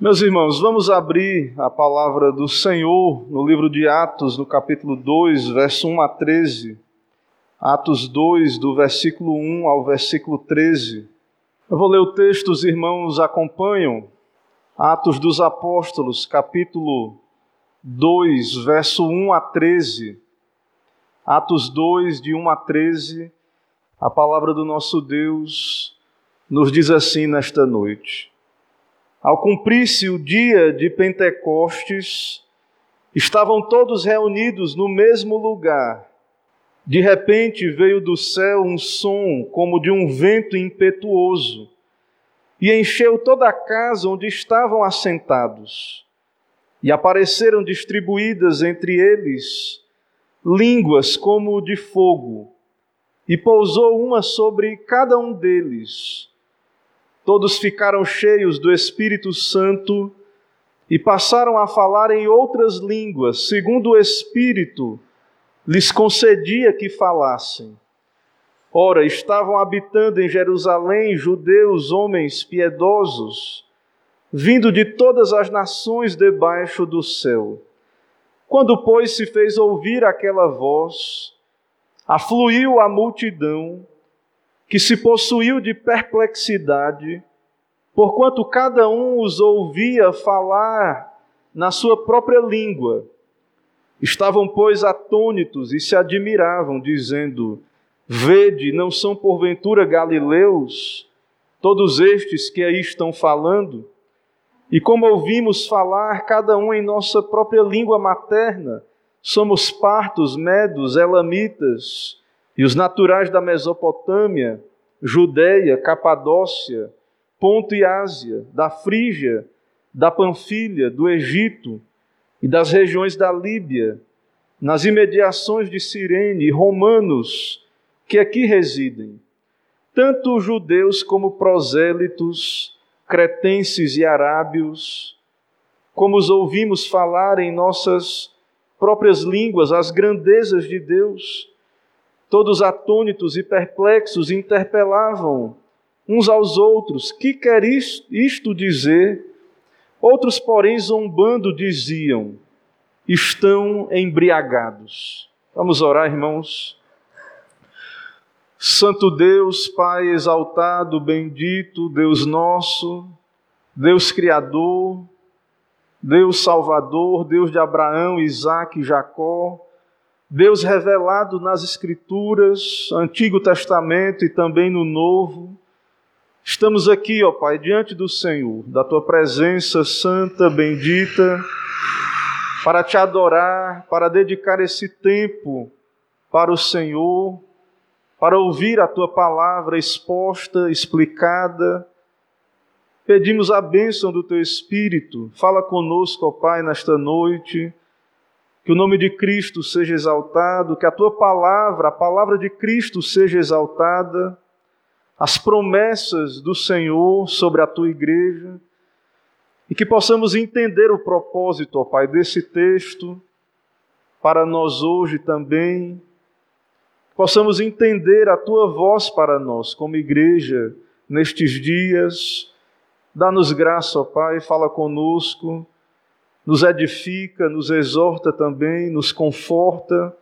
Meus irmãos, vamos abrir a palavra do Senhor no livro de Atos, no capítulo 2, verso 1 a 13. Atos 2, do versículo 1 ao versículo 13. Eu vou ler o texto, os irmãos acompanham. Atos dos Apóstolos, capítulo 2, verso 1 a 13. Atos 2, de 1 a 13. A palavra do nosso Deus nos diz assim nesta noite. Ao cumprir-se o dia de Pentecostes, estavam todos reunidos no mesmo lugar. De repente veio do céu um som como de um vento impetuoso e encheu toda a casa onde estavam assentados. E apareceram distribuídas entre eles línguas como de fogo, e pousou uma sobre cada um deles Todos ficaram cheios do Espírito Santo e passaram a falar em outras línguas, segundo o Espírito lhes concedia que falassem. Ora, estavam habitando em Jerusalém judeus, homens piedosos, vindo de todas as nações debaixo do céu. Quando, pois, se fez ouvir aquela voz, afluiu a multidão que se possuiu de perplexidade, porquanto cada um os ouvia falar na sua própria língua. Estavam, pois, atônitos e se admiravam, dizendo: Vede, não são porventura galileus todos estes que aí estão falando? E como ouvimos falar, cada um em nossa própria língua materna, somos partos, medos, elamitas, e os naturais da Mesopotâmia, Judéia, Capadócia, Ponto e Ásia, da Frígia, da Panfilha, do Egito e das regiões da Líbia, nas imediações de Cirene, romanos que aqui residem, tanto judeus como prosélitos, cretenses e arábios, como os ouvimos falar em nossas próprias línguas as grandezas de Deus Todos atônitos e perplexos interpelavam uns aos outros: Que quer isto dizer? Outros, porém, zombando, diziam: Estão embriagados. Vamos orar, irmãos. Santo Deus, Pai exaltado, bendito, Deus nosso, Deus Criador, Deus Salvador, Deus de Abraão, Isaac e Jacó, Deus revelado nas Escrituras, Antigo Testamento e também no Novo. Estamos aqui, ó Pai, diante do Senhor, da tua presença santa, bendita, para te adorar, para dedicar esse tempo para o Senhor, para ouvir a tua palavra exposta, explicada. Pedimos a bênção do teu Espírito. Fala conosco, ó Pai, nesta noite que o nome de Cristo seja exaltado, que a tua palavra, a palavra de Cristo seja exaltada, as promessas do Senhor sobre a tua igreja, e que possamos entender o propósito, ó Pai, desse texto para nós hoje também, possamos entender a tua voz para nós como igreja nestes dias. Dá-nos graça, ó Pai, fala conosco nos edifica, nos exorta também, nos conforta.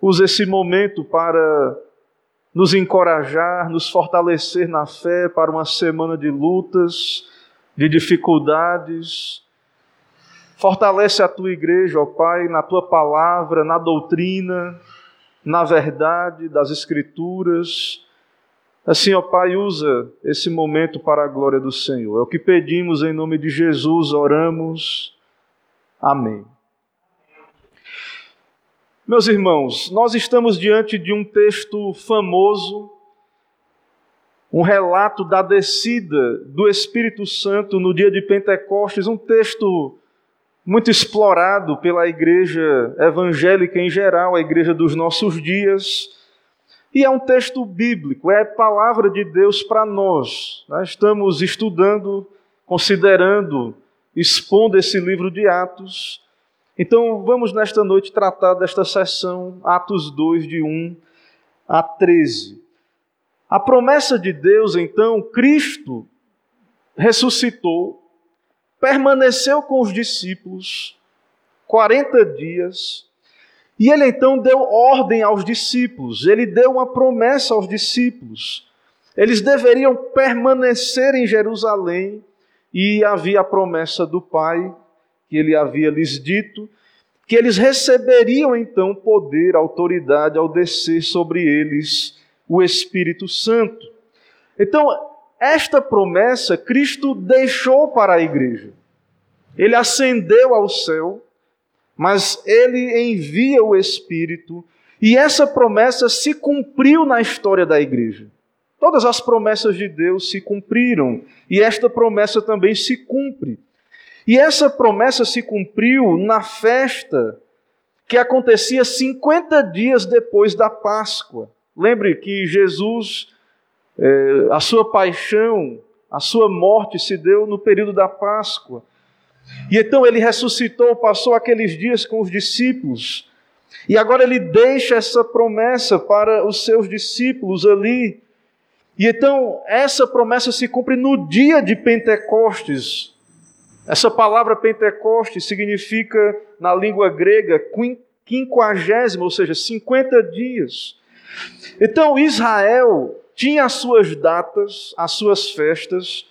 Usa esse momento para nos encorajar, nos fortalecer na fé para uma semana de lutas, de dificuldades. Fortalece a tua igreja, ó Pai, na tua palavra, na doutrina, na verdade das Escrituras. Assim, ó Pai, usa esse momento para a glória do Senhor. É o que pedimos em nome de Jesus, oramos. Amém. Meus irmãos, nós estamos diante de um texto famoso, um relato da descida do Espírito Santo no dia de Pentecostes, um texto muito explorado pela igreja evangélica em geral, a igreja dos nossos dias. E é um texto bíblico, é a palavra de Deus para nós. Nós estamos estudando, considerando expondo esse livro de Atos. Então, vamos nesta noite tratar desta sessão, Atos 2, de 1 a 13. A promessa de Deus, então, Cristo ressuscitou, permaneceu com os discípulos 40 dias, e ele então deu ordem aos discípulos, ele deu uma promessa aos discípulos. Eles deveriam permanecer em Jerusalém, e havia a promessa do Pai, que ele havia lhes dito, que eles receberiam então poder, autoridade ao descer sobre eles o Espírito Santo. Então, esta promessa Cristo deixou para a igreja. Ele ascendeu ao céu, mas ele envia o Espírito, e essa promessa se cumpriu na história da igreja. Todas as promessas de Deus se cumpriram, e esta promessa também se cumpre. E essa promessa se cumpriu na festa que acontecia 50 dias depois da Páscoa. Lembre que Jesus, é, a sua paixão, a sua morte se deu no período da Páscoa. E então ele ressuscitou, passou aqueles dias com os discípulos. E agora ele deixa essa promessa para os seus discípulos ali. E então essa promessa se cumpre no dia de Pentecostes, essa palavra Pentecoste significa, na língua grega, quinquagésima, ou seja, 50 dias. Então, Israel tinha as suas datas, as suas festas,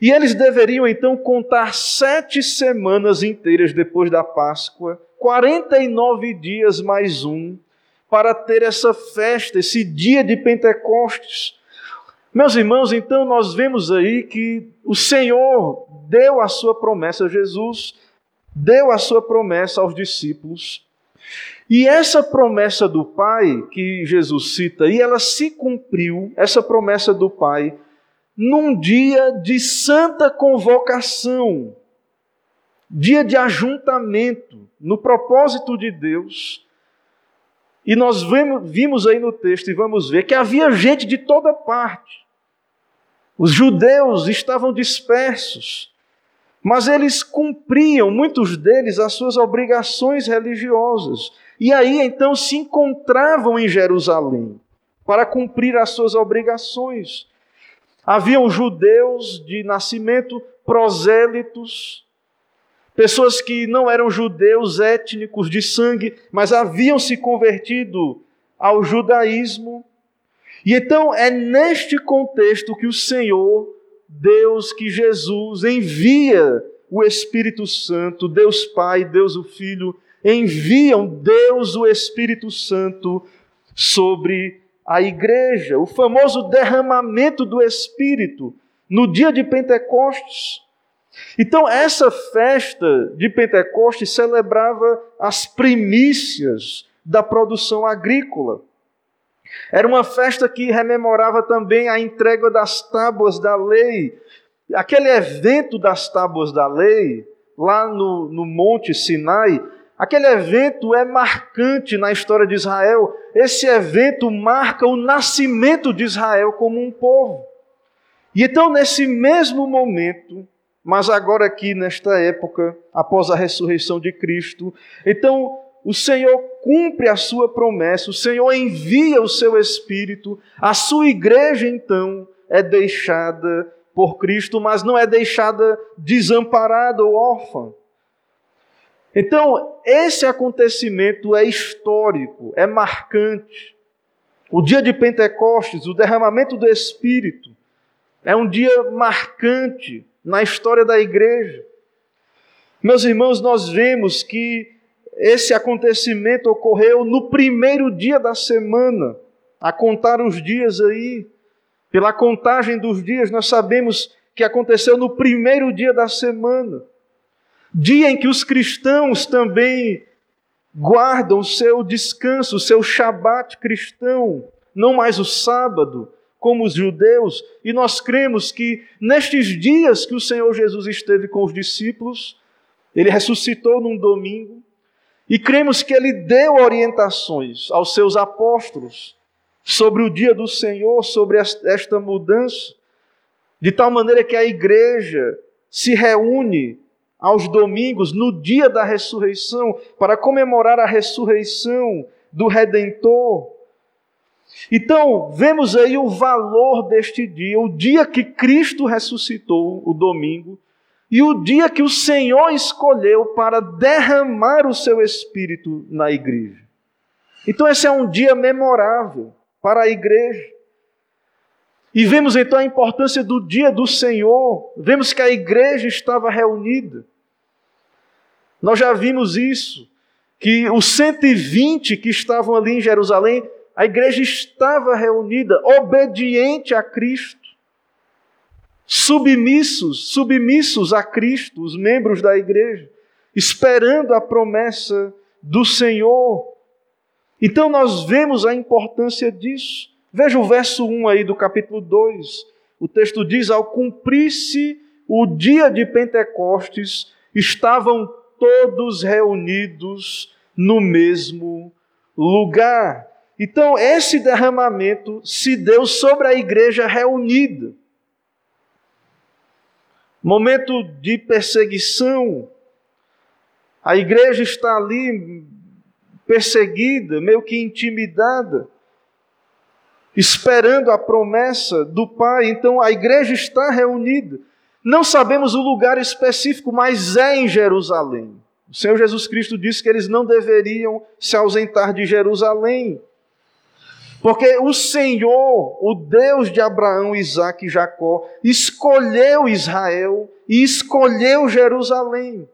e eles deveriam então contar sete semanas inteiras depois da Páscoa, 49 dias mais um, para ter essa festa, esse dia de Pentecostes. Meus irmãos, então nós vemos aí que o Senhor deu a sua promessa, Jesus deu a sua promessa aos discípulos. E essa promessa do Pai que Jesus cita aí, ela se cumpriu, essa promessa do Pai, num dia de santa convocação, dia de ajuntamento, no propósito de Deus. E nós vimos aí no texto e vamos ver que havia gente de toda parte. Os judeus estavam dispersos, mas eles cumpriam, muitos deles, as suas obrigações religiosas. E aí então se encontravam em Jerusalém para cumprir as suas obrigações. Haviam judeus de nascimento prosélitos, pessoas que não eram judeus étnicos de sangue, mas haviam se convertido ao judaísmo. E então é neste contexto que o Senhor, Deus, que Jesus envia o Espírito Santo, Deus Pai, Deus o Filho, enviam Deus o Espírito Santo sobre a igreja, o famoso derramamento do Espírito no dia de Pentecostes. Então, essa festa de Pentecostes celebrava as primícias da produção agrícola. Era uma festa que rememorava também a entrega das tábuas da lei. Aquele evento das tábuas da lei, lá no, no Monte Sinai, aquele evento é marcante na história de Israel. Esse evento marca o nascimento de Israel como um povo. E então, nesse mesmo momento, mas agora aqui nesta época, após a ressurreição de Cristo, então o Senhor cumpre a sua promessa, o Senhor envia o seu Espírito, a sua igreja então é deixada por Cristo, mas não é deixada desamparada ou órfã. Então, esse acontecimento é histórico, é marcante. O dia de Pentecostes, o derramamento do Espírito, é um dia marcante na história da igreja. Meus irmãos, nós vemos que esse acontecimento ocorreu no primeiro dia da semana, a contar os dias aí. Pela contagem dos dias, nós sabemos que aconteceu no primeiro dia da semana, dia em que os cristãos também guardam o seu descanso, o seu shabat cristão, não mais o sábado, como os judeus, e nós cremos que nestes dias que o Senhor Jesus esteve com os discípulos, ele ressuscitou num domingo, e cremos que ele deu orientações aos seus apóstolos sobre o dia do Senhor, sobre esta mudança, de tal maneira que a igreja se reúne aos domingos, no dia da ressurreição, para comemorar a ressurreição do Redentor. Então, vemos aí o valor deste dia, o dia que Cristo ressuscitou, o domingo, e o dia que o Senhor escolheu para derramar o seu espírito na igreja. Então, esse é um dia memorável para a igreja. E vemos então a importância do dia do Senhor, vemos que a igreja estava reunida. Nós já vimos isso, que os 120 que estavam ali em Jerusalém, a igreja estava reunida, obediente a Cristo, submissos, submissos a Cristo, os membros da igreja, esperando a promessa do Senhor. Então nós vemos a importância disso. Veja o verso 1 aí do capítulo 2. O texto diz: Ao cumprir-se o dia de Pentecostes, estavam todos reunidos no mesmo lugar. Então, esse derramamento se deu sobre a igreja reunida. Momento de perseguição. A igreja está ali perseguida, meio que intimidada esperando a promessa do Pai. Então a igreja está reunida. Não sabemos o lugar específico, mas é em Jerusalém. O Senhor Jesus Cristo disse que eles não deveriam se ausentar de Jerusalém. Porque o Senhor, o Deus de Abraão, Isaac e Jacó, escolheu Israel e escolheu Jerusalém.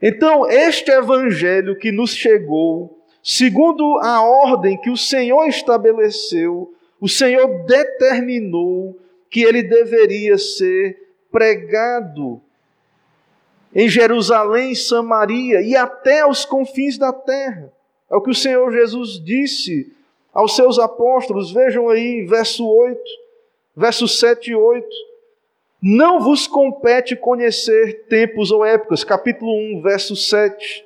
Então, este evangelho que nos chegou Segundo a ordem que o Senhor estabeleceu, o Senhor determinou que ele deveria ser pregado em Jerusalém, Samaria e até aos confins da terra. É o que o Senhor Jesus disse aos seus apóstolos. Vejam aí, verso 8, versos 7 e 8. Não vos compete conhecer tempos ou épocas, capítulo 1, verso 7,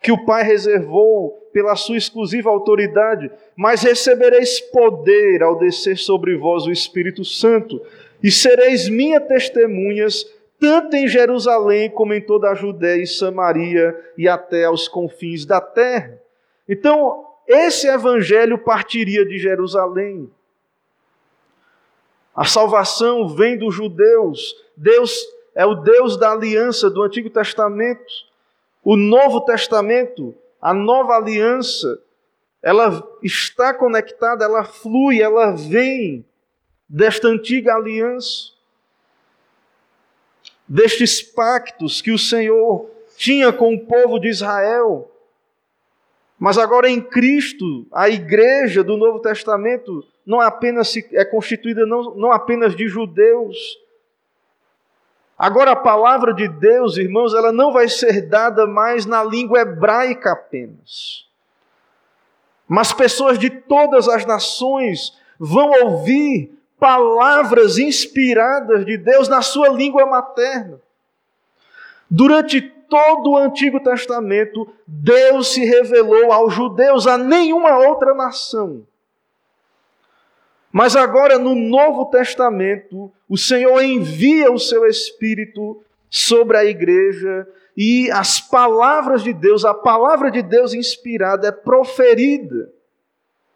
que o Pai reservou pela sua exclusiva autoridade, mas recebereis poder ao descer sobre vós o Espírito Santo, e sereis minhas testemunhas, tanto em Jerusalém como em toda a Judéia e Samaria e até aos confins da terra. Então, esse evangelho partiria de Jerusalém. A salvação vem dos judeus. Deus é o Deus da aliança do Antigo Testamento. O Novo Testamento a nova aliança, ela está conectada, ela flui, ela vem desta antiga aliança, destes pactos que o Senhor tinha com o povo de Israel. Mas agora em Cristo, a igreja do Novo Testamento não apenas é constituída não, não apenas de judeus, Agora, a palavra de Deus, irmãos, ela não vai ser dada mais na língua hebraica apenas. Mas pessoas de todas as nações vão ouvir palavras inspiradas de Deus na sua língua materna. Durante todo o Antigo Testamento, Deus se revelou aos judeus, a nenhuma outra nação. Mas agora, no Novo Testamento, o Senhor envia o seu Espírito sobre a igreja e as palavras de Deus, a palavra de Deus inspirada é proferida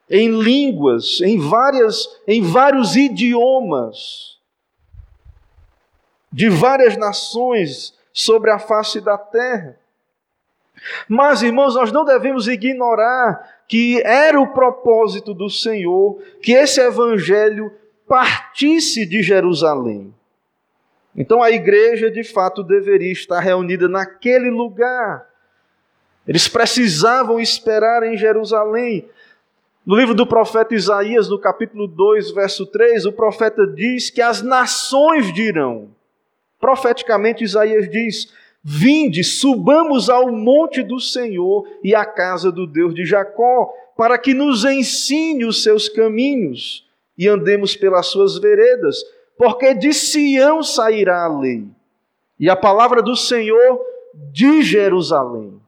em línguas, em várias, em vários idiomas de várias nações sobre a face da terra. Mas, irmãos, nós não devemos ignorar que era o propósito do Senhor que esse evangelho partisse de Jerusalém. Então a igreja de fato deveria estar reunida naquele lugar. Eles precisavam esperar em Jerusalém. No livro do profeta Isaías, no capítulo 2, verso 3, o profeta diz que as nações dirão. Profeticamente, Isaías diz: Vinde, subamos ao monte do Senhor e à casa do Deus de Jacó, para que nos ensine os seus caminhos e andemos pelas suas veredas, porque de Sião sairá a lei e a palavra do Senhor de Jerusalém.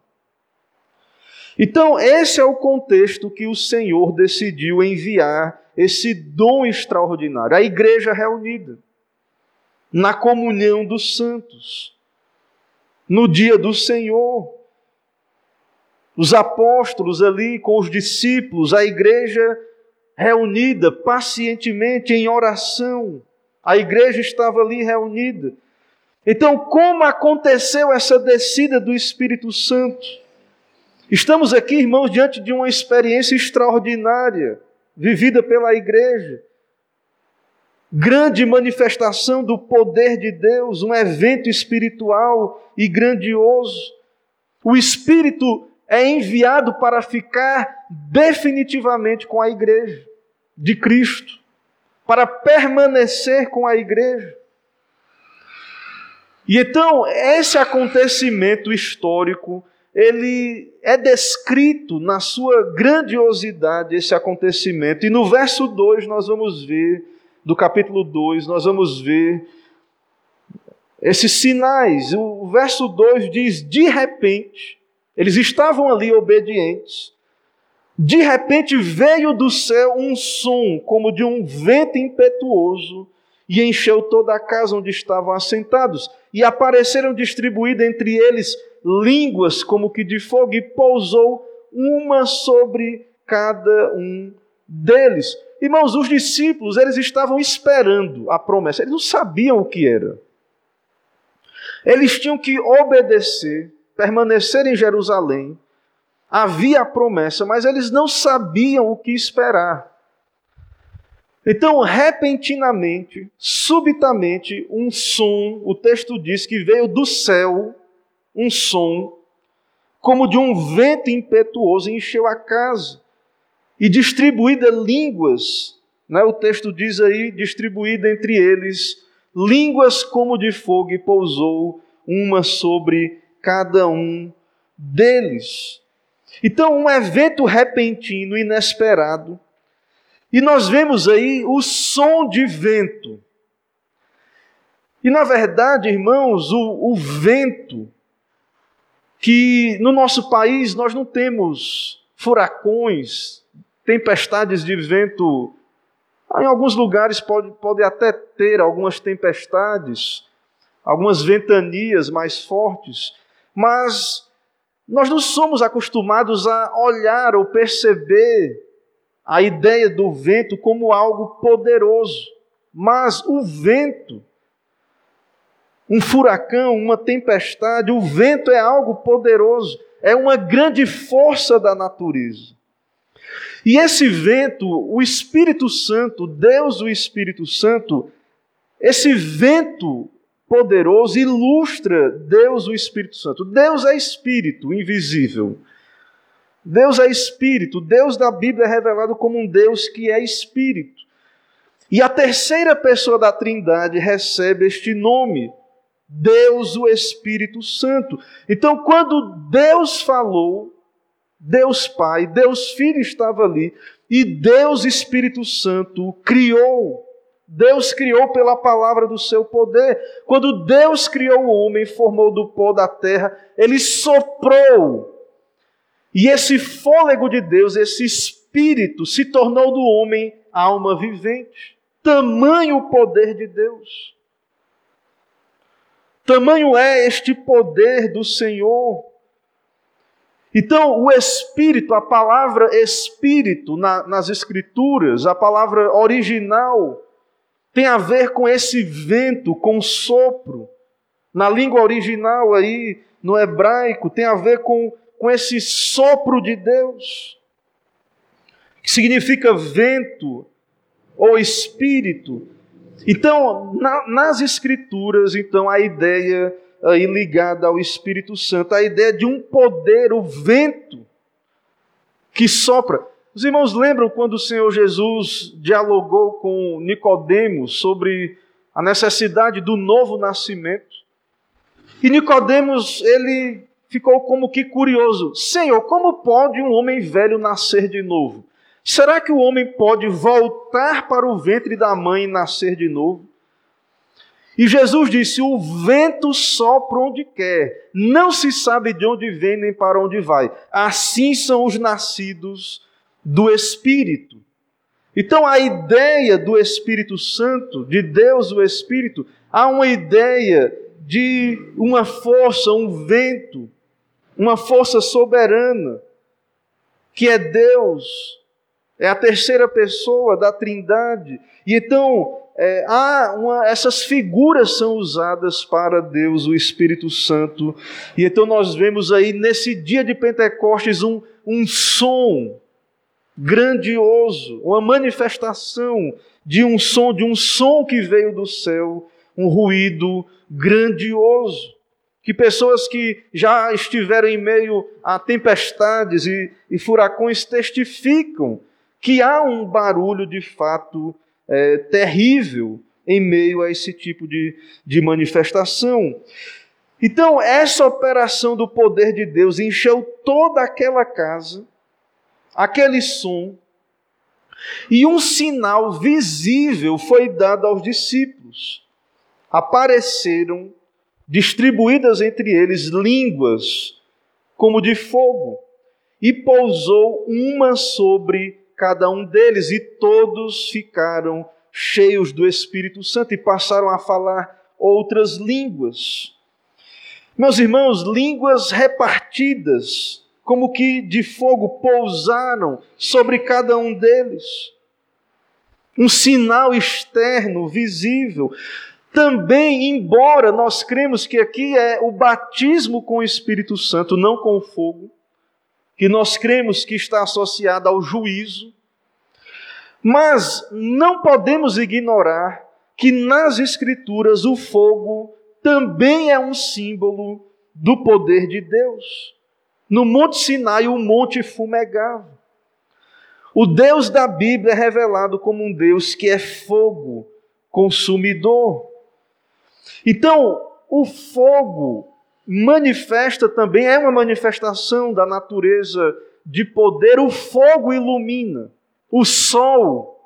Então, esse é o contexto que o Senhor decidiu enviar esse dom extraordinário, a igreja reunida, na comunhão dos santos no dia do Senhor. Os apóstolos ali com os discípulos, a igreja reunida pacientemente em oração. A igreja estava ali reunida. Então, como aconteceu essa descida do Espírito Santo? Estamos aqui, irmãos, diante de uma experiência extraordinária vivida pela igreja. Grande manifestação do poder de Deus, um evento espiritual e grandioso. O Espírito é enviado para ficar definitivamente com a igreja de Cristo, para permanecer com a igreja. E então, esse acontecimento histórico ele é descrito na sua grandiosidade, esse acontecimento. E no verso 2 nós vamos ver, do capítulo 2, nós vamos ver esses sinais. O verso 2 diz: de repente, eles estavam ali obedientes. De repente veio do céu um som como de um vento impetuoso e encheu toda a casa onde estavam assentados. E apareceram distribuídas entre eles línguas como que de fogo, e pousou uma sobre cada um deles. Irmãos, os discípulos, eles estavam esperando a promessa, eles não sabiam o que era. Eles tinham que obedecer, permanecer em Jerusalém. Havia a promessa, mas eles não sabiam o que esperar. Então, repentinamente, subitamente, um som, o texto diz que veio do céu, um som, como de um vento impetuoso, encheu a casa. E distribuída línguas, né, o texto diz aí, distribuída entre eles, línguas como de fogo, e pousou uma sobre cada um deles. Então, um evento repentino, inesperado, e nós vemos aí o som de vento. E na verdade, irmãos, o, o vento que no nosso país nós não temos furacões, tempestades de vento. Em alguns lugares pode, pode até ter algumas tempestades, algumas ventanias mais fortes, mas nós não somos acostumados a olhar ou perceber a ideia do vento como algo poderoso. Mas o vento um furacão, uma tempestade, o vento é algo poderoso, é uma grande força da natureza. E esse vento, o Espírito Santo, Deus, o Espírito Santo, esse vento poderoso ilustra Deus, o Espírito Santo. Deus é espírito invisível. Deus é espírito. Deus da Bíblia é revelado como um Deus que é espírito. E a terceira pessoa da Trindade recebe este nome, Deus, o Espírito Santo. Então, quando Deus falou, Deus Pai, Deus Filho estava ali, e Deus Espírito Santo criou. Deus criou pela palavra do seu poder. Quando Deus criou o homem, formou do pó da terra, ele soprou. E esse fôlego de Deus, esse espírito, se tornou do homem alma vivente. Tamanho o poder de Deus. Tamanho é este poder do Senhor. Então, o Espírito, a palavra Espírito na, nas Escrituras, a palavra original, tem a ver com esse vento, com sopro. Na língua original, aí, no hebraico, tem a ver com, com esse sopro de Deus, que significa vento ou espírito. Então, na, nas Escrituras, então, a ideia aí ligada ao Espírito Santo, a ideia de um poder, o vento que sopra. Os irmãos lembram quando o Senhor Jesus dialogou com Nicodemos sobre a necessidade do novo nascimento? E Nicodemos, ele ficou como que curioso: Senhor, como pode um homem velho nascer de novo? Será que o homem pode voltar para o ventre da mãe e nascer de novo? E Jesus disse: O vento sopra onde quer, não se sabe de onde vem nem para onde vai. Assim são os nascidos do Espírito. Então, a ideia do Espírito Santo, de Deus o Espírito, há uma ideia de uma força, um vento, uma força soberana, que é Deus é a terceira pessoa da Trindade. E então, é, há uma, essas figuras são usadas para Deus, o Espírito Santo. E então nós vemos aí nesse dia de Pentecostes um, um som grandioso, uma manifestação de um som, de um som que veio do céu, um ruído grandioso. Que pessoas que já estiveram em meio a tempestades e, e furacões testificam que há um barulho de fato é, terrível em meio a esse tipo de, de manifestação. Então, essa operação do poder de Deus encheu toda aquela casa, aquele som, e um sinal visível foi dado aos discípulos. Apareceram, distribuídas entre eles, línguas como de fogo, e pousou uma sobre cada um deles, e todos ficaram cheios do Espírito Santo e passaram a falar outras línguas. Meus irmãos, línguas repartidas, como que de fogo pousaram sobre cada um deles. Um sinal externo, visível. Também, embora nós cremos que aqui é o batismo com o Espírito Santo, não com fogo, que nós cremos que está associada ao juízo, mas não podemos ignorar que nas Escrituras o fogo também é um símbolo do poder de Deus. No Monte Sinai, o monte fumegava. O Deus da Bíblia é revelado como um Deus que é fogo consumidor. Então, o fogo manifesta também, é uma manifestação da natureza de poder. O fogo ilumina, o sol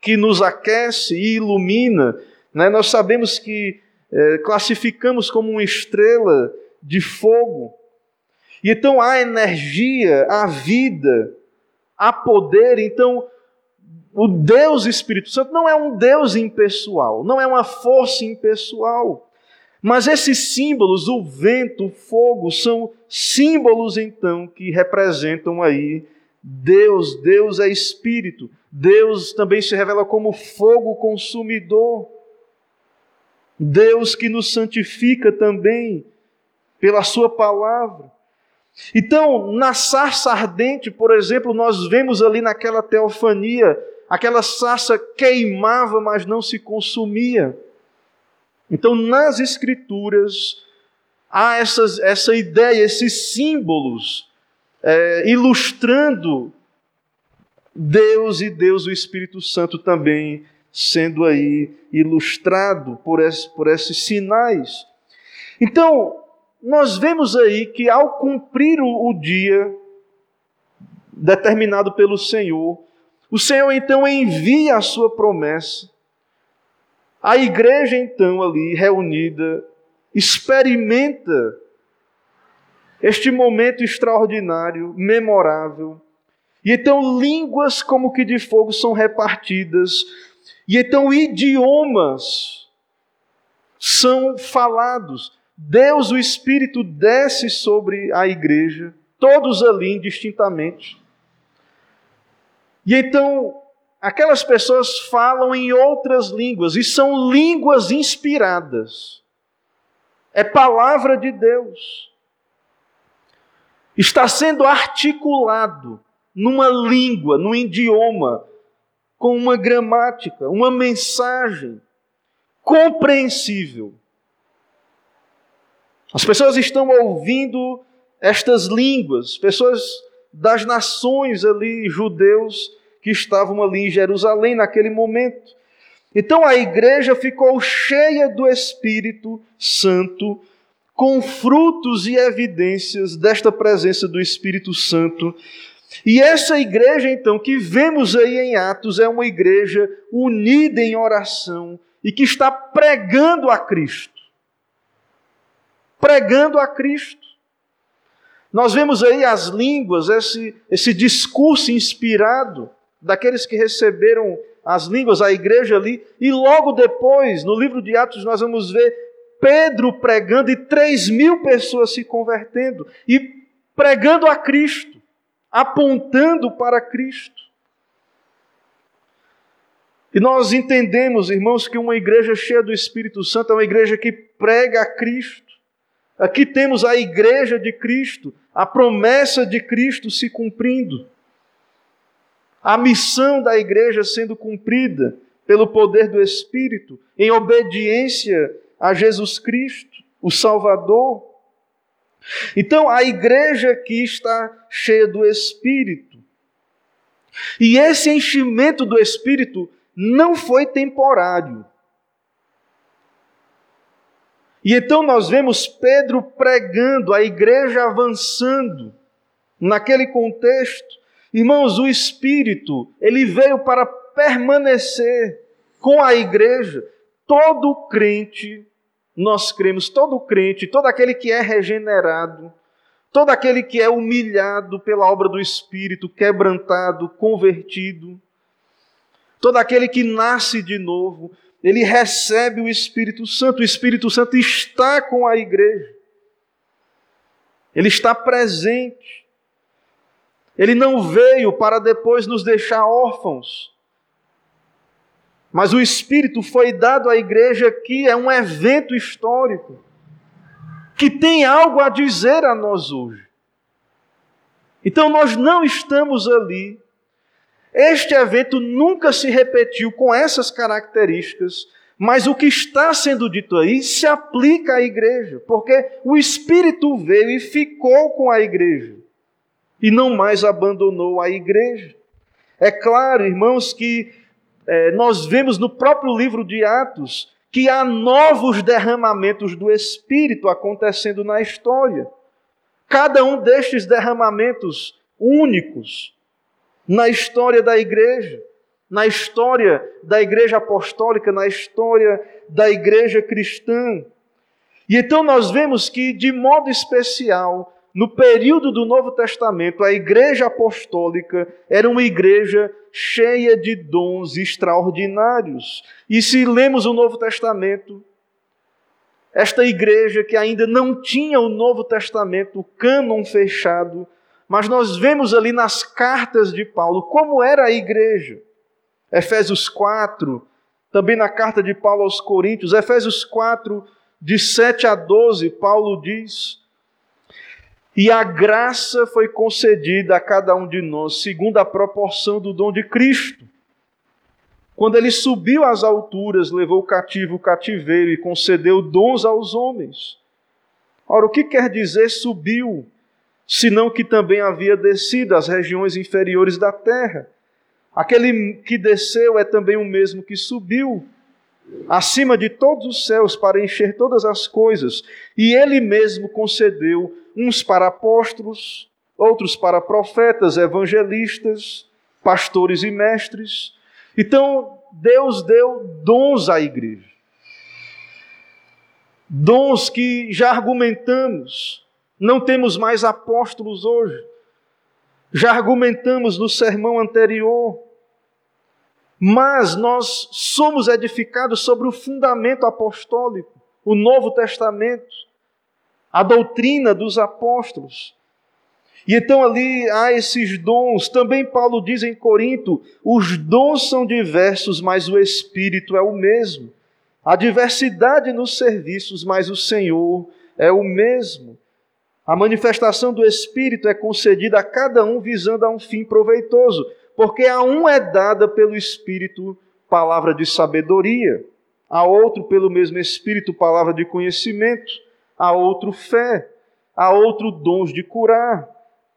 que nos aquece e ilumina. Né? Nós sabemos que é, classificamos como uma estrela de fogo. E então há energia, há vida, há poder. Então, o Deus Espírito Santo não é um Deus impessoal, não é uma força impessoal. Mas esses símbolos, o vento, o fogo, são símbolos então que representam aí Deus. Deus é espírito. Deus também se revela como fogo consumidor. Deus que nos santifica também pela Sua palavra. Então, na sarça ardente, por exemplo, nós vemos ali naquela teofania, aquela sarça queimava, mas não se consumia. Então, nas Escrituras, há essas, essa ideia, esses símbolos, é, ilustrando Deus e Deus, o Espírito Santo também sendo aí ilustrado por, esse, por esses sinais. Então, nós vemos aí que ao cumprir o, o dia determinado pelo Senhor, o Senhor então envia a sua promessa a igreja, então, ali reunida, experimenta este momento extraordinário, memorável. E então, línguas como que de fogo são repartidas, e então, idiomas são falados. Deus, o Espírito, desce sobre a igreja, todos ali indistintamente. E então, aquelas pessoas falam em outras línguas e são línguas inspiradas. É palavra de Deus. Está sendo articulado numa língua, num idioma, com uma gramática, uma mensagem compreensível. As pessoas estão ouvindo estas línguas, pessoas das nações ali, judeus, que estavam ali em Jerusalém naquele momento. Então a igreja ficou cheia do Espírito Santo, com frutos e evidências desta presença do Espírito Santo. E essa igreja, então, que vemos aí em Atos, é uma igreja unida em oração e que está pregando a Cristo. Pregando a Cristo. Nós vemos aí as línguas, esse, esse discurso inspirado daqueles que receberam as línguas, a igreja ali, e logo depois, no livro de Atos, nós vamos ver Pedro pregando e três mil pessoas se convertendo e pregando a Cristo, apontando para Cristo. E nós entendemos, irmãos, que uma igreja cheia do Espírito Santo é uma igreja que prega a Cristo. Aqui temos a igreja de Cristo, a promessa de Cristo se cumprindo, a missão da igreja sendo cumprida pelo poder do Espírito, em obediência a Jesus Cristo, o Salvador. Então, a igreja aqui está cheia do Espírito. E esse enchimento do Espírito não foi temporário. E então nós vemos Pedro pregando, a igreja avançando naquele contexto. Irmãos, o Espírito, ele veio para permanecer com a igreja. Todo crente, nós cremos, todo crente, todo aquele que é regenerado, todo aquele que é humilhado pela obra do Espírito, quebrantado, convertido, Todo aquele que nasce de novo, ele recebe o Espírito Santo. O Espírito Santo está com a igreja. Ele está presente. Ele não veio para depois nos deixar órfãos. Mas o Espírito foi dado à igreja que é um evento histórico, que tem algo a dizer a nós hoje. Então nós não estamos ali este evento nunca se repetiu com essas características, mas o que está sendo dito aí se aplica à igreja, porque o Espírito veio e ficou com a igreja e não mais abandonou a igreja. É claro, irmãos, que é, nós vemos no próprio livro de Atos que há novos derramamentos do Espírito acontecendo na história. Cada um destes derramamentos únicos na história da igreja, na história da igreja apostólica, na história da igreja cristã. E então nós vemos que, de modo especial, no período do Novo Testamento, a igreja apostólica era uma igreja cheia de dons extraordinários. E se lemos o Novo Testamento, esta igreja que ainda não tinha o Novo Testamento, o cânon fechado, mas nós vemos ali nas cartas de Paulo como era a igreja. Efésios 4, também na carta de Paulo aos Coríntios, Efésios 4, de 7 a 12, Paulo diz: E a graça foi concedida a cada um de nós, segundo a proporção do dom de Cristo. Quando ele subiu às alturas, levou o cativo o cativeiro e concedeu dons aos homens. Ora, o que quer dizer subiu? senão que também havia descido às regiões inferiores da terra. Aquele que desceu é também o mesmo que subiu acima de todos os céus para encher todas as coisas, e ele mesmo concedeu uns para apóstolos, outros para profetas, evangelistas, pastores e mestres. Então, Deus deu dons à igreja. Dons que já argumentamos, não temos mais apóstolos hoje. Já argumentamos no sermão anterior. Mas nós somos edificados sobre o fundamento apostólico, o Novo Testamento, a doutrina dos apóstolos. E então ali há esses dons. Também Paulo diz em Corinto: os dons são diversos, mas o Espírito é o mesmo. Há diversidade nos serviços, mas o Senhor é o mesmo. A manifestação do Espírito é concedida a cada um visando a um fim proveitoso, porque a um é dada pelo Espírito palavra de sabedoria, a outro pelo mesmo Espírito palavra de conhecimento, a outro fé, a outro dons de curar,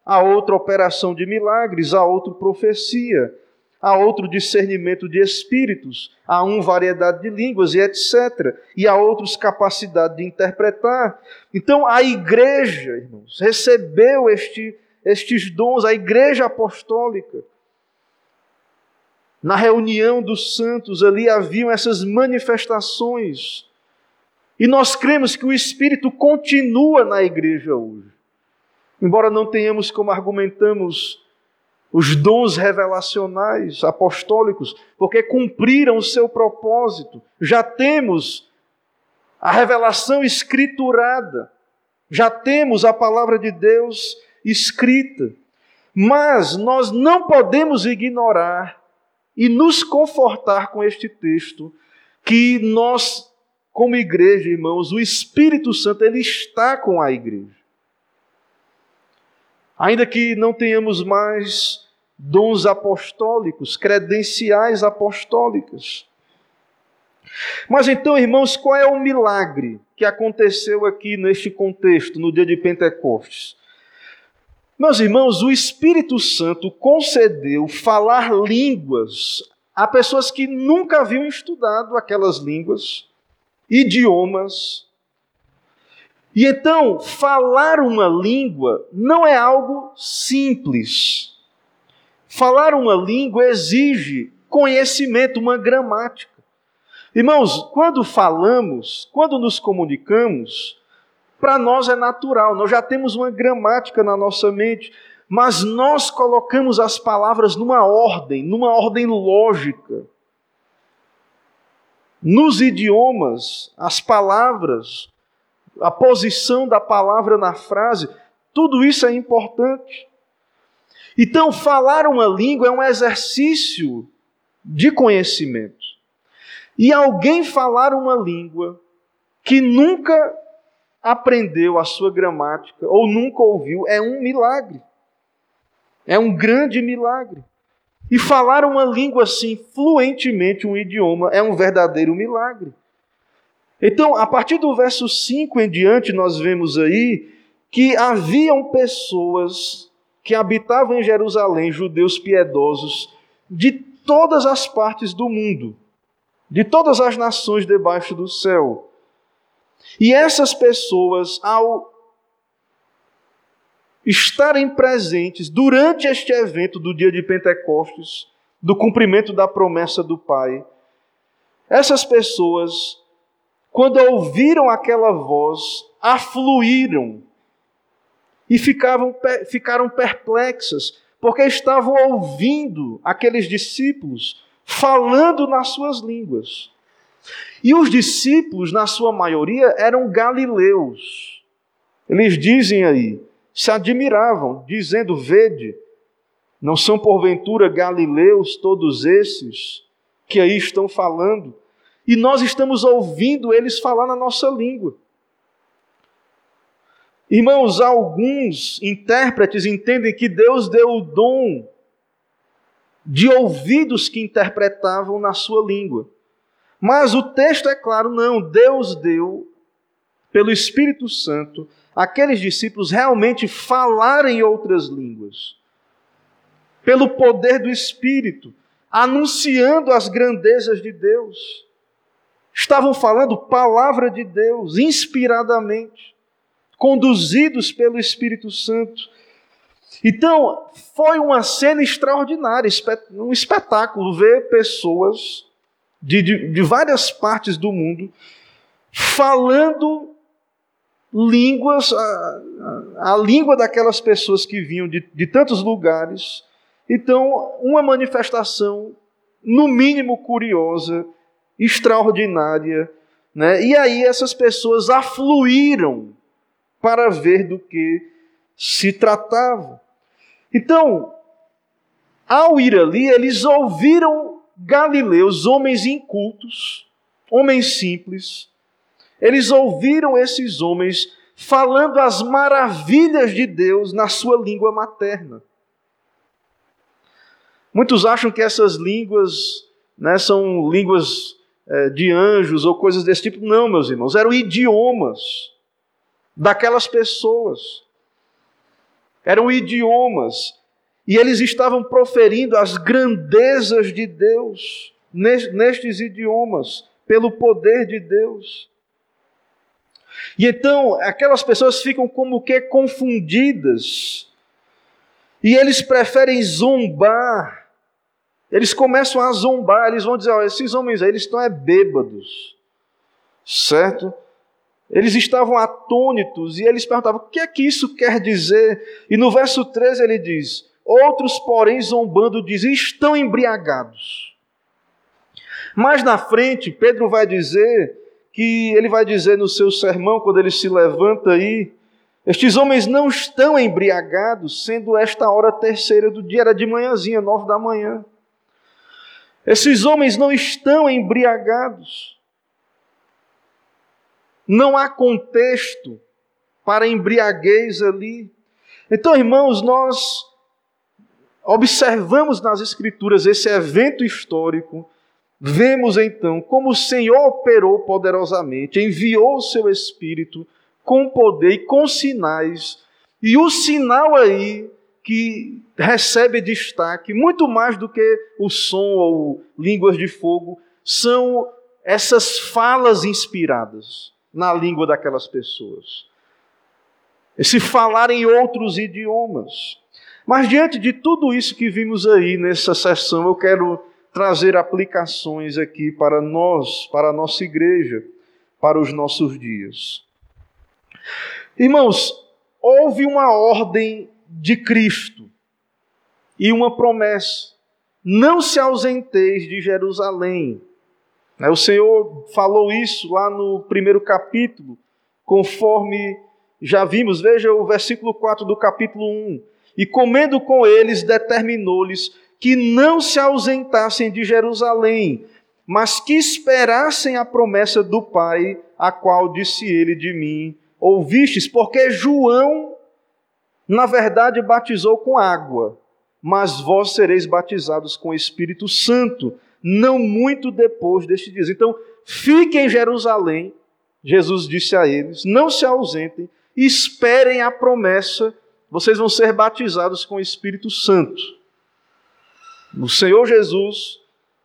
a outra operação de milagres, a outro profecia, há outro discernimento de espíritos, há um variedade de línguas e etc. E há outros capacidade de interpretar. Então a igreja, irmãos, recebeu este, estes dons, a igreja apostólica. Na reunião dos santos ali haviam essas manifestações. E nós cremos que o Espírito continua na igreja hoje. Embora não tenhamos, como argumentamos os dons revelacionais apostólicos, porque cumpriram o seu propósito. Já temos a revelação escriturada, já temos a palavra de Deus escrita. Mas nós não podemos ignorar e nos confortar com este texto que nós, como igreja, irmãos, o Espírito Santo ele está com a igreja. Ainda que não tenhamos mais dons apostólicos, credenciais apostólicas. Mas então, irmãos, qual é o milagre que aconteceu aqui neste contexto, no dia de Pentecostes? Meus irmãos, o Espírito Santo concedeu falar línguas a pessoas que nunca haviam estudado aquelas línguas, idiomas. E então, falar uma língua não é algo simples. Falar uma língua exige conhecimento, uma gramática. Irmãos, quando falamos, quando nos comunicamos, para nós é natural, nós já temos uma gramática na nossa mente, mas nós colocamos as palavras numa ordem, numa ordem lógica. Nos idiomas, as palavras, a posição da palavra na frase, tudo isso é importante. Então, falar uma língua é um exercício de conhecimento. E alguém falar uma língua que nunca aprendeu a sua gramática ou nunca ouviu, é um milagre. É um grande milagre. E falar uma língua assim, fluentemente, um idioma, é um verdadeiro milagre. Então, a partir do verso 5 em diante, nós vemos aí que haviam pessoas que habitavam em Jerusalém, judeus piedosos, de todas as partes do mundo, de todas as nações debaixo do céu. E essas pessoas, ao estarem presentes durante este evento do dia de Pentecostes, do cumprimento da promessa do Pai, essas pessoas, quando ouviram aquela voz, afluíram e ficavam, ficaram perplexas, porque estavam ouvindo aqueles discípulos falando nas suas línguas. E os discípulos, na sua maioria, eram galileus. Eles dizem aí, se admiravam, dizendo: Vede, não são porventura galileus todos esses que aí estão falando? E nós estamos ouvindo eles falar na nossa língua. Irmãos, alguns intérpretes entendem que Deus deu o dom de ouvidos que interpretavam na sua língua. Mas o texto é claro, não, Deus deu, pelo Espírito Santo, aqueles discípulos realmente falarem outras línguas, pelo poder do Espírito, anunciando as grandezas de Deus. Estavam falando palavra de Deus, inspiradamente, conduzidos pelo Espírito Santo. Então, foi uma cena extraordinária, um espetáculo ver pessoas de, de, de várias partes do mundo falando línguas, a, a, a, língua daquelas pessoas que vinham de, de tantos lugares. Então, uma manifestação, no mínimo curiosa, extraordinária. Né? E aí essas pessoas afluíram para ver do que se tratava. Então, ao ir ali, eles ouviram galileus, homens incultos, homens simples, eles ouviram esses homens falando as maravilhas de Deus na sua língua materna. Muitos acham que essas línguas né, são línguas é, de anjos ou coisas desse tipo. Não, meus irmãos, eram idiomas daquelas pessoas. Eram idiomas e eles estavam proferindo as grandezas de Deus nestes idiomas, pelo poder de Deus. E então aquelas pessoas ficam como que confundidas, e eles preferem zombar, eles começam a zombar, eles vão dizer: oh, esses homens aí, eles estão é bêbados, certo? Eles estavam atônitos e eles perguntavam: o que é que isso quer dizer? E no verso 13 ele diz: Outros, porém, zombando, dizem: estão embriagados. Mais na frente, Pedro vai dizer que ele vai dizer no seu sermão, quando ele se levanta aí, estes homens não estão embriagados, sendo esta hora terceira do dia, era de manhãzinha, nove da manhã. Esses homens não estão embriagados. Não há contexto para embriaguez ali. Então, irmãos, nós observamos nas Escrituras esse evento histórico, vemos então como o Senhor operou poderosamente, enviou o seu Espírito com poder e com sinais, e o sinal aí que recebe destaque, muito mais do que o som ou línguas de fogo, são essas falas inspiradas na língua daquelas pessoas. Esse falar em outros idiomas. Mas diante de tudo isso que vimos aí nessa sessão, eu quero trazer aplicações aqui para nós, para a nossa igreja, para os nossos dias. Irmãos, houve uma ordem de Cristo e uma promessa: não se ausenteis de Jerusalém. Né, o Senhor falou isso lá no primeiro capítulo, conforme já vimos. Veja o versículo 4 do capítulo 1. E comendo com eles, determinou-lhes que não se ausentassem de Jerusalém, mas que esperassem a promessa do Pai, a qual disse ele de mim: Ouvistes, porque João na verdade, batizou com água, mas vós sereis batizados com o Espírito Santo, não muito depois destes dias. Então, fiquem em Jerusalém, Jesus disse a eles, não se ausentem, esperem a promessa, vocês vão ser batizados com o Espírito Santo. O Senhor Jesus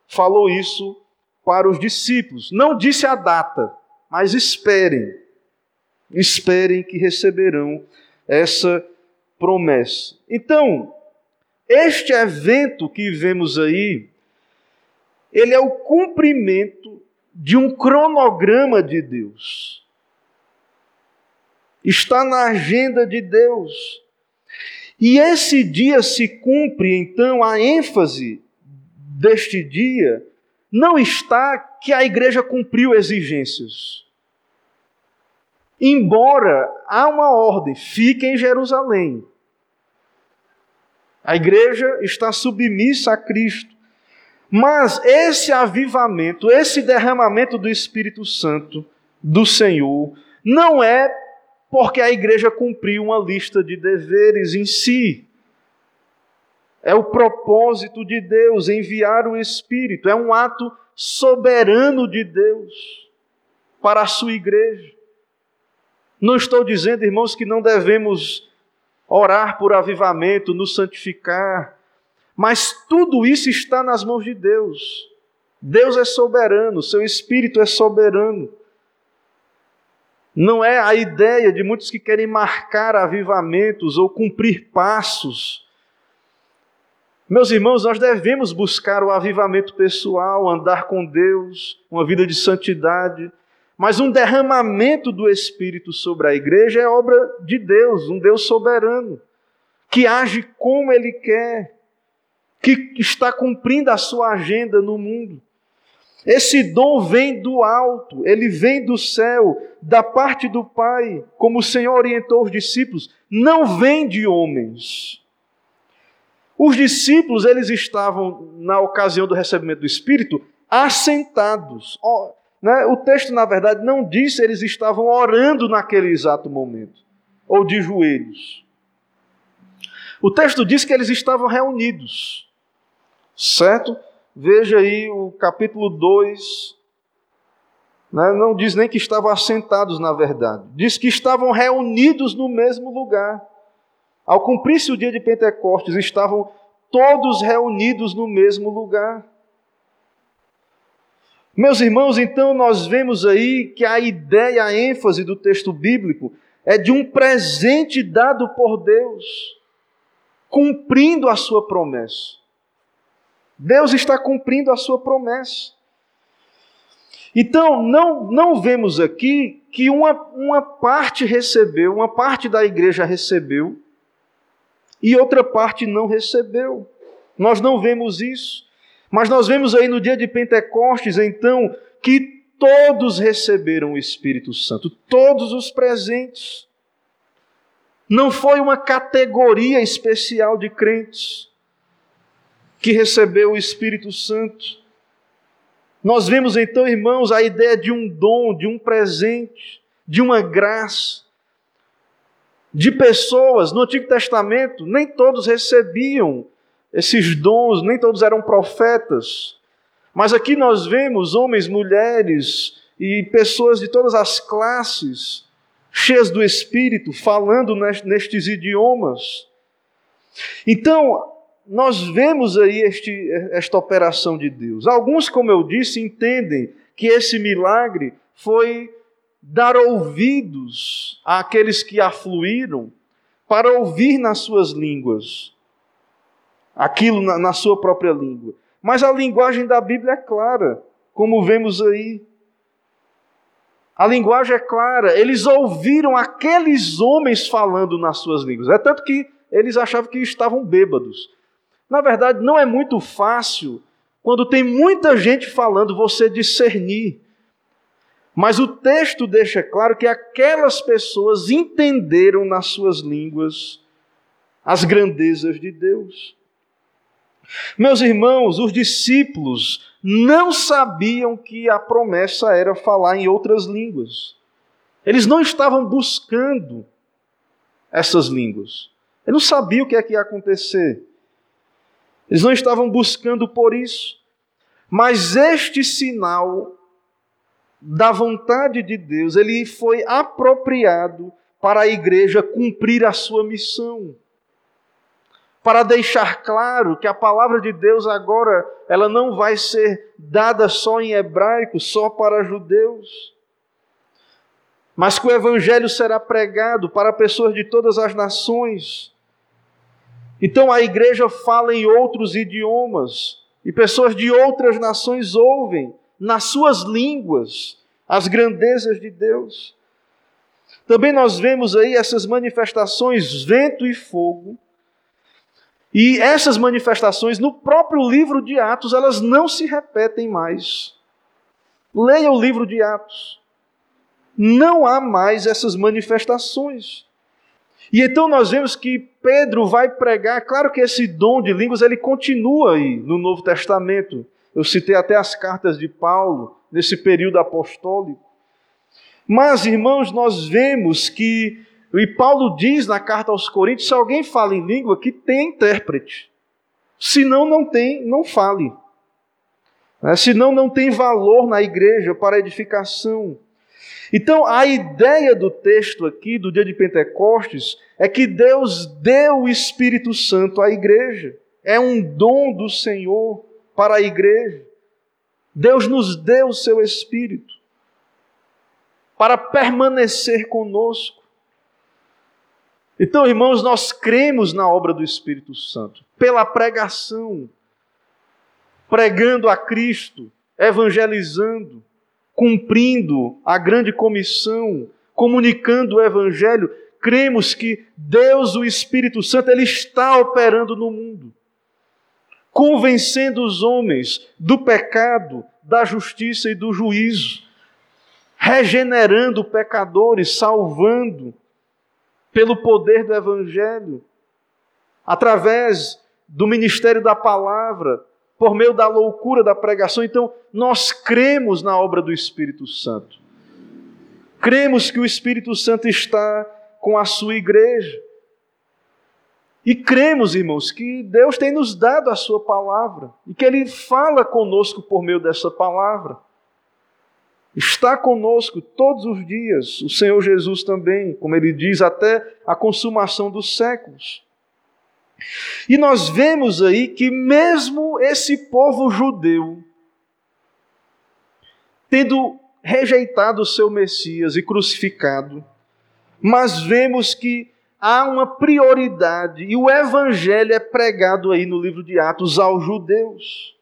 falou isso para os discípulos. Não disse a data, mas esperem. Esperem que receberão essa promessa. Então, este evento que vemos aí, ele é o cumprimento de um cronograma de Deus. Está na agenda de Deus. E esse dia se cumpre, então, a ênfase deste dia não está que a igreja cumpriu exigências. Embora há uma ordem, fique em Jerusalém. A igreja está submissa a Cristo. Mas esse avivamento, esse derramamento do Espírito Santo do Senhor, não é porque a igreja cumpriu uma lista de deveres em si. É o propósito de Deus enviar o Espírito, é um ato soberano de Deus para a sua igreja. Não estou dizendo, irmãos, que não devemos orar por avivamento, nos santificar, mas tudo isso está nas mãos de Deus. Deus é soberano, seu Espírito é soberano. Não é a ideia de muitos que querem marcar avivamentos ou cumprir passos. Meus irmãos, nós devemos buscar o avivamento pessoal, andar com Deus, uma vida de santidade. Mas um derramamento do Espírito sobre a igreja é obra de Deus, um Deus soberano, que age como Ele quer, que está cumprindo a sua agenda no mundo. Esse dom vem do alto, ele vem do céu, da parte do Pai, como o Senhor orientou os discípulos, não vem de homens. Os discípulos, eles estavam, na ocasião do recebimento do Espírito, assentados. Né? O texto, na verdade, não diz se eles estavam orando naquele exato momento, ou de joelhos. O texto diz que eles estavam reunidos, certo? Veja aí o capítulo 2, né? não diz nem que estavam assentados, na verdade, diz que estavam reunidos no mesmo lugar. Ao cumprir-se o dia de Pentecostes, estavam todos reunidos no mesmo lugar. Meus irmãos, então nós vemos aí que a ideia, a ênfase do texto bíblico é de um presente dado por Deus, cumprindo a sua promessa. Deus está cumprindo a sua promessa. Então, não, não vemos aqui que uma, uma parte recebeu, uma parte da igreja recebeu, e outra parte não recebeu. Nós não vemos isso. Mas nós vemos aí no dia de Pentecostes, então, que todos receberam o Espírito Santo, todos os presentes. Não foi uma categoria especial de crentes que recebeu o Espírito Santo. Nós vemos então, irmãos, a ideia de um dom, de um presente, de uma graça, de pessoas. No Antigo Testamento, nem todos recebiam esses dons, nem todos eram profetas. Mas aqui nós vemos homens, mulheres e pessoas de todas as classes, cheias do Espírito, falando nestes idiomas. Então, nós vemos aí este, esta operação de Deus. Alguns, como eu disse, entendem que esse milagre foi dar ouvidos àqueles que afluíram para ouvir nas suas línguas, aquilo na, na sua própria língua. Mas a linguagem da Bíblia é clara, como vemos aí. A linguagem é clara, eles ouviram aqueles homens falando nas suas línguas. É tanto que eles achavam que estavam bêbados. Na verdade, não é muito fácil, quando tem muita gente falando, você discernir. Mas o texto deixa claro que aquelas pessoas entenderam nas suas línguas as grandezas de Deus. Meus irmãos, os discípulos não sabiam que a promessa era falar em outras línguas. Eles não estavam buscando essas línguas. Eles não sabiam o que é que ia acontecer. Eles não estavam buscando por isso. Mas este sinal da vontade de Deus, ele foi apropriado para a igreja cumprir a sua missão. Para deixar claro que a palavra de Deus agora, ela não vai ser dada só em hebraico, só para judeus. Mas que o evangelho será pregado para pessoas de todas as nações então a igreja fala em outros idiomas e pessoas de outras nações ouvem nas suas línguas as grandezas de Deus. Também nós vemos aí essas manifestações, vento e fogo. E essas manifestações, no próprio livro de Atos, elas não se repetem mais. Leia o livro de Atos. Não há mais essas manifestações. E então nós vemos que Pedro vai pregar, claro que esse dom de línguas ele continua aí no Novo Testamento. Eu citei até as cartas de Paulo nesse período apostólico. Mas, irmãos, nós vemos que, e Paulo diz na carta aos Coríntios, se alguém fala em língua, que tem intérprete. Senão, não tem, não fale. Né? Senão, não tem valor na igreja para edificação. Então, a ideia do texto aqui, do dia de Pentecostes, é que Deus deu o Espírito Santo à igreja. É um dom do Senhor para a igreja. Deus nos deu o seu Espírito para permanecer conosco. Então, irmãos, nós cremos na obra do Espírito Santo, pela pregação, pregando a Cristo, evangelizando, cumprindo a grande comissão, comunicando o Evangelho, cremos que Deus, o Espírito Santo, Ele está operando no mundo, convencendo os homens do pecado, da justiça e do juízo, regenerando pecadores, salvando pelo poder do Evangelho, através do ministério da palavra, por meio da loucura da pregação. Então, nós cremos na obra do Espírito Santo. Cremos que o Espírito Santo está com a sua igreja. E cremos, irmãos, que Deus tem nos dado a sua palavra e que Ele fala conosco por meio dessa palavra. Está conosco todos os dias, o Senhor Jesus também, como ele diz, até a consumação dos séculos. E nós vemos aí que, mesmo esse povo judeu, tendo rejeitado o seu Messias e crucificado, mas vemos que há uma prioridade e o evangelho é pregado aí no livro de Atos aos judeus.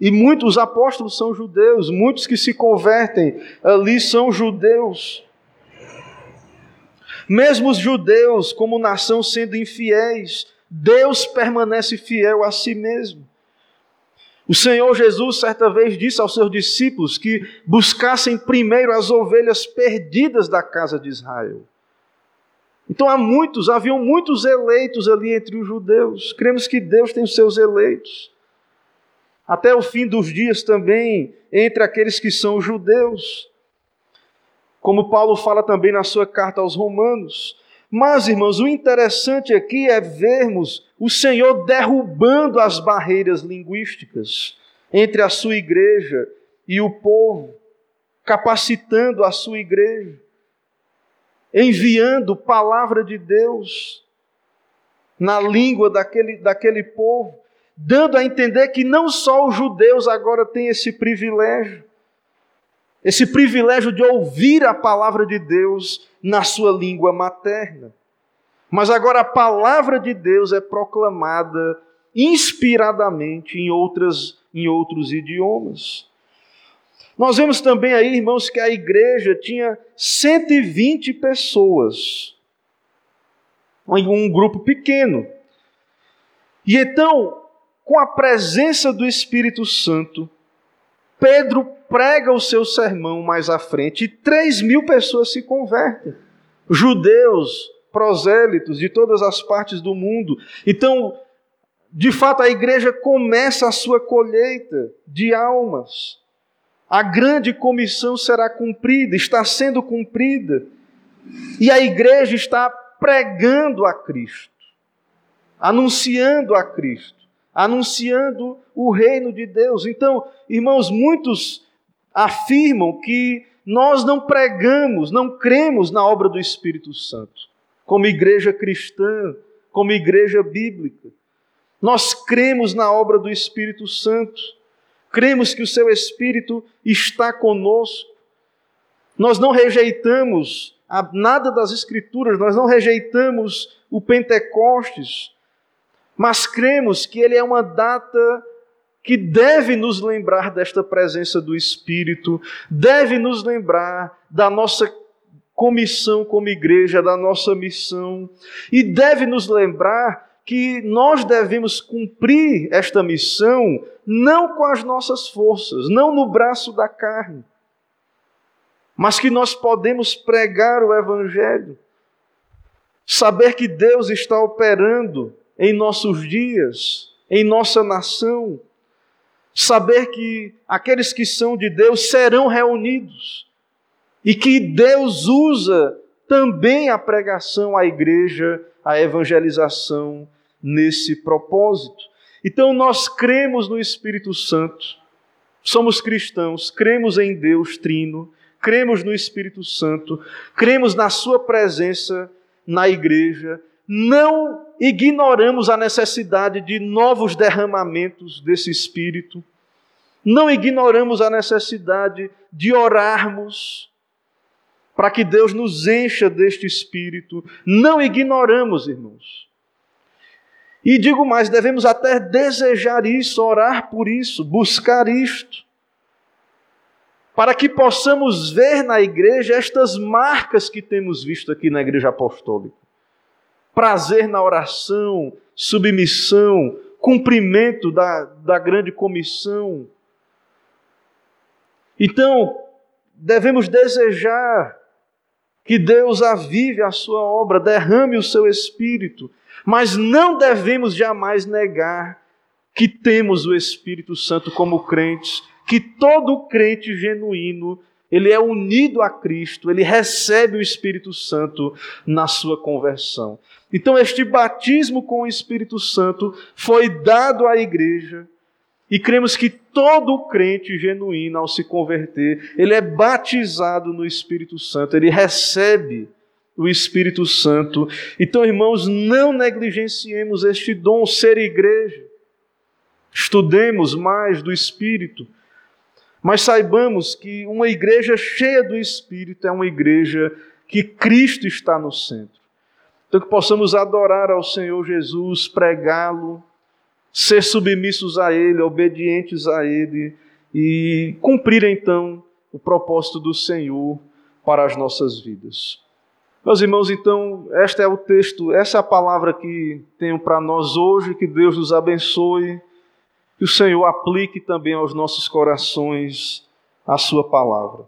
E muitos apóstolos são judeus, muitos que se convertem ali são judeus. Mesmo os judeus, como nação, sendo infiéis, Deus permanece fiel a si mesmo. O Senhor Jesus, certa vez, disse aos seus discípulos que buscassem primeiro as ovelhas perdidas da casa de Israel. Então há muitos, haviam muitos eleitos ali entre os judeus. Cremos que Deus tem os seus eleitos. até o fim dos dias também entre aqueles que são judeus. Como Paulo fala também na sua carta aos Romanos. Mas, irmãos, o interessante aqui é vermos o Senhor derrubando as barreiras linguísticas entre a sua igreja e o povo, capacitando a sua igreja, enviando palavra de Deus na língua daquele, daquele povo, dando a entender que não só os judeus agora têm esse privilégio, esse privilégio de ouvir a palavra de Deus na sua língua materna, mas agora a palavra de Deus é proclamada inspiradamente em, outras, em outros idiomas. Nós vemos também aí, irmãos, que a igreja tinha 120 pessoas um grupo pequeno. E então, com a presença do Espírito Santo, Pedro prega o seu sermão mais à frente e 3 mil pessoas se convertem. Judeus, prosélitos de todas as partes do mundo. Então, de fato, a igreja começa a sua colheita de almas. A grande comissão será cumprida, está sendo cumprida. E a igreja está pregando a Cristo, anunciando a Cristo, anunciando o reino de Deus. Então, irmãos, muitos afirmam que nós não pregamos, não cremos na obra do Espírito Santo, como igreja cristã, como igreja bíblica. Nós cremos na obra do Espírito Santo, cremos que o seu Espírito está conosco. Nós não rejeitamos nada das Escrituras, nós não rejeitamos o Pentecostes, mas cremos que ele é uma data que deve nos lembrar desta presença do Espírito, deve nos lembrar da nossa comissão como igreja, da nossa missão, e deve nos lembrar que nós devemos cumprir esta missão não com as nossas forças, não no braço da carne, mas que nós podemos pregar o Evangelho, saber que Deus está operando em nossos dias, em nossa nação, saber que aqueles que são de Deus serão reunidos e que Deus usa também a pregação à igreja, a evangelização nesse propósito. Então nós cremos no Espírito Santo, somos cristãos, cremos em Deus Trino, cremos no Espírito Santo, cremos na Sua presença na igreja, não ignoramos a necessidade de novos derramamentos desse Espírito, não ignoramos a necessidade de orarmos para que Deus nos encha deste Espírito, não ignoramos, irmãos. E digo mais, devemos até desejar isso, orar por isso, buscar isto para que possamos ver na igreja estas marcas que temos visto aqui na igreja apostólica: prazer na oração, submissão, cumprimento da, da grande comissão. Então, devemos desejar que Deus avive a sua obra, derrame o seu espírito, mas não devemos jamais negar que temos o Espírito Santo como crentes que todo crente genuíno, ele é unido a Cristo, ele recebe o Espírito Santo na sua conversão. Então, este batismo com o Espírito Santo foi dado à igreja, e cremos que todo crente genuíno, ao se converter, ele é batizado no Espírito Santo, ele recebe o Espírito Santo. Então, irmãos, não negligenciemos este dom, ser igreja. Estudemos mais do Espírito mas saibamos que uma igreja cheia do Espírito é uma igreja que Cristo está no centro. Então, que possamos adorar ao Senhor Jesus, pregá-lo, ser submissos a Ele, obedientes a Ele e cumprir então o propósito do Senhor para as nossas vidas. Meus irmãos, então, este é o texto, essa é a palavra que tenho para nós hoje, que Deus nos abençoe que o Senhor aplique também aos nossos corações a Sua palavra.